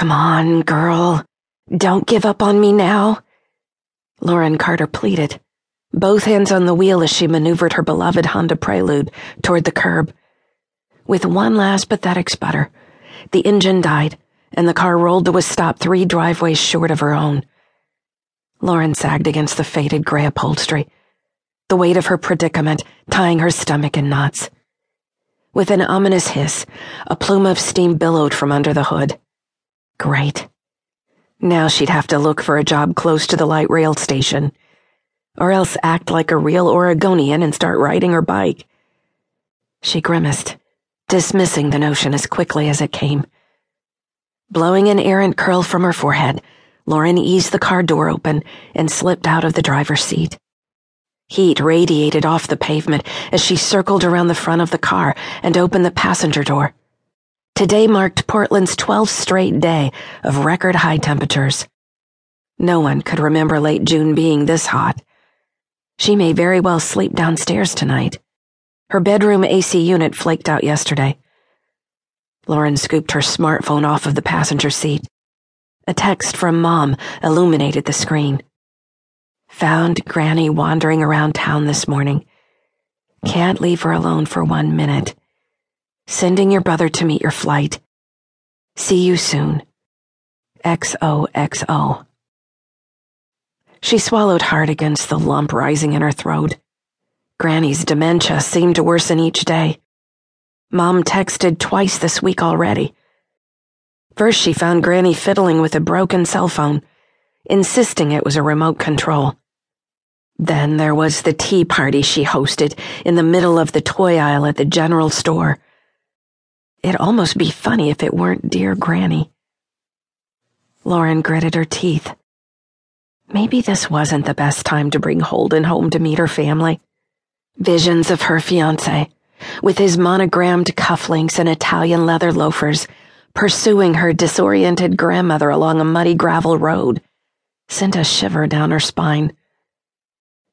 Come on, girl. Don't give up on me now. Lauren Carter pleaded, both hands on the wheel as she maneuvered her beloved Honda Prelude toward the curb. With one last pathetic sputter, the engine died and the car rolled to a stop three driveways short of her own. Lauren sagged against the faded gray upholstery, the weight of her predicament tying her stomach in knots. With an ominous hiss, a plume of steam billowed from under the hood. Great. Now she'd have to look for a job close to the light rail station, or else act like a real Oregonian and start riding her bike. She grimaced, dismissing the notion as quickly as it came. Blowing an errant curl from her forehead, Lauren eased the car door open and slipped out of the driver's seat. Heat radiated off the pavement as she circled around the front of the car and opened the passenger door. Today marked Portland's 12th straight day of record high temperatures. No one could remember late June being this hot. She may very well sleep downstairs tonight. Her bedroom AC unit flaked out yesterday. Lauren scooped her smartphone off of the passenger seat. A text from Mom illuminated the screen. Found Granny wandering around town this morning. Can't leave her alone for one minute. Sending your brother to meet your flight. See you soon. XOXO. She swallowed hard against the lump rising in her throat. Granny's dementia seemed to worsen each day. Mom texted twice this week already. First, she found Granny fiddling with a broken cell phone, insisting it was a remote control. Then there was the tea party she hosted in the middle of the toy aisle at the general store. It'd almost be funny if it weren't dear Granny. Lauren gritted her teeth. Maybe this wasn't the best time to bring Holden home to meet her family. Visions of her fiance with his monogrammed cufflinks and Italian leather loafers, pursuing her disoriented grandmother along a muddy gravel road, sent a shiver down her spine.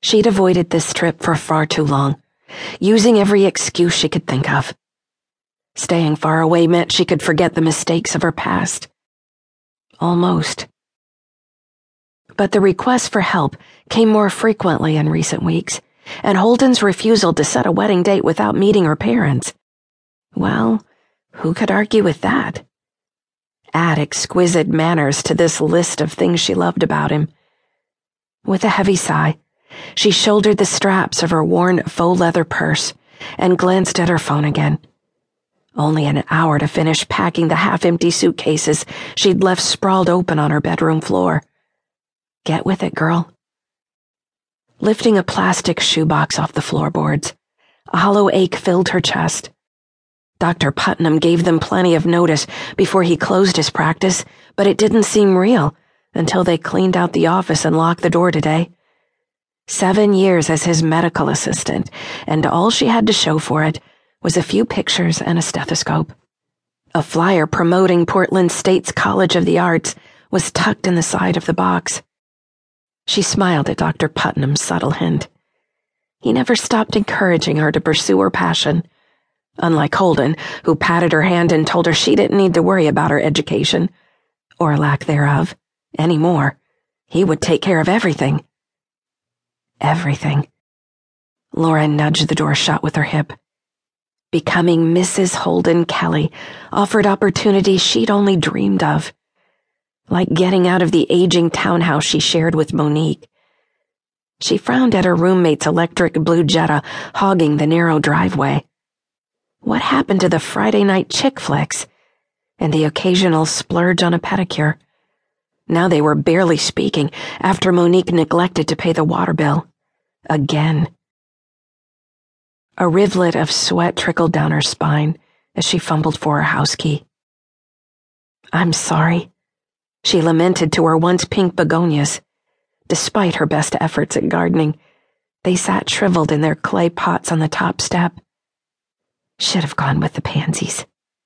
She'd avoided this trip for far too long, using every excuse she could think of. Staying far away meant she could forget the mistakes of her past. Almost. But the requests for help came more frequently in recent weeks and Holden's refusal to set a wedding date without meeting her parents. Well, who could argue with that? Add exquisite manners to this list of things she loved about him. With a heavy sigh, she shouldered the straps of her worn faux leather purse and glanced at her phone again. Only an hour to finish packing the half empty suitcases she'd left sprawled open on her bedroom floor. Get with it, girl lifting a plastic shoebox off the floorboards. A hollow ache filled her chest. Dr. Putnam gave them plenty of notice before he closed his practice, but it didn't seem real until they cleaned out the office and locked the door today. Seven years as his medical assistant, and all she had to show for it was a few pictures and a stethoscope. A flyer promoting Portland State's College of the Arts was tucked in the side of the box. She smiled at Dr. Putnam's subtle hint. He never stopped encouraging her to pursue her passion. Unlike Holden, who patted her hand and told her she didn't need to worry about her education, or lack thereof, any more. He would take care of everything. Everything. Lauren nudged the door shut with her hip. Becoming Mrs. Holden Kelly offered opportunities she'd only dreamed of like getting out of the aging townhouse she shared with Monique. She frowned at her roommate's electric blue Jetta hogging the narrow driveway. What happened to the Friday night chick flicks and the occasional splurge on a pedicure? Now they were barely speaking after Monique neglected to pay the water bill. Again. A rivulet of sweat trickled down her spine as she fumbled for her house key. I'm sorry, she lamented to her once pink begonias. Despite her best efforts at gardening, they sat shriveled in their clay pots on the top step. Should have gone with the pansies.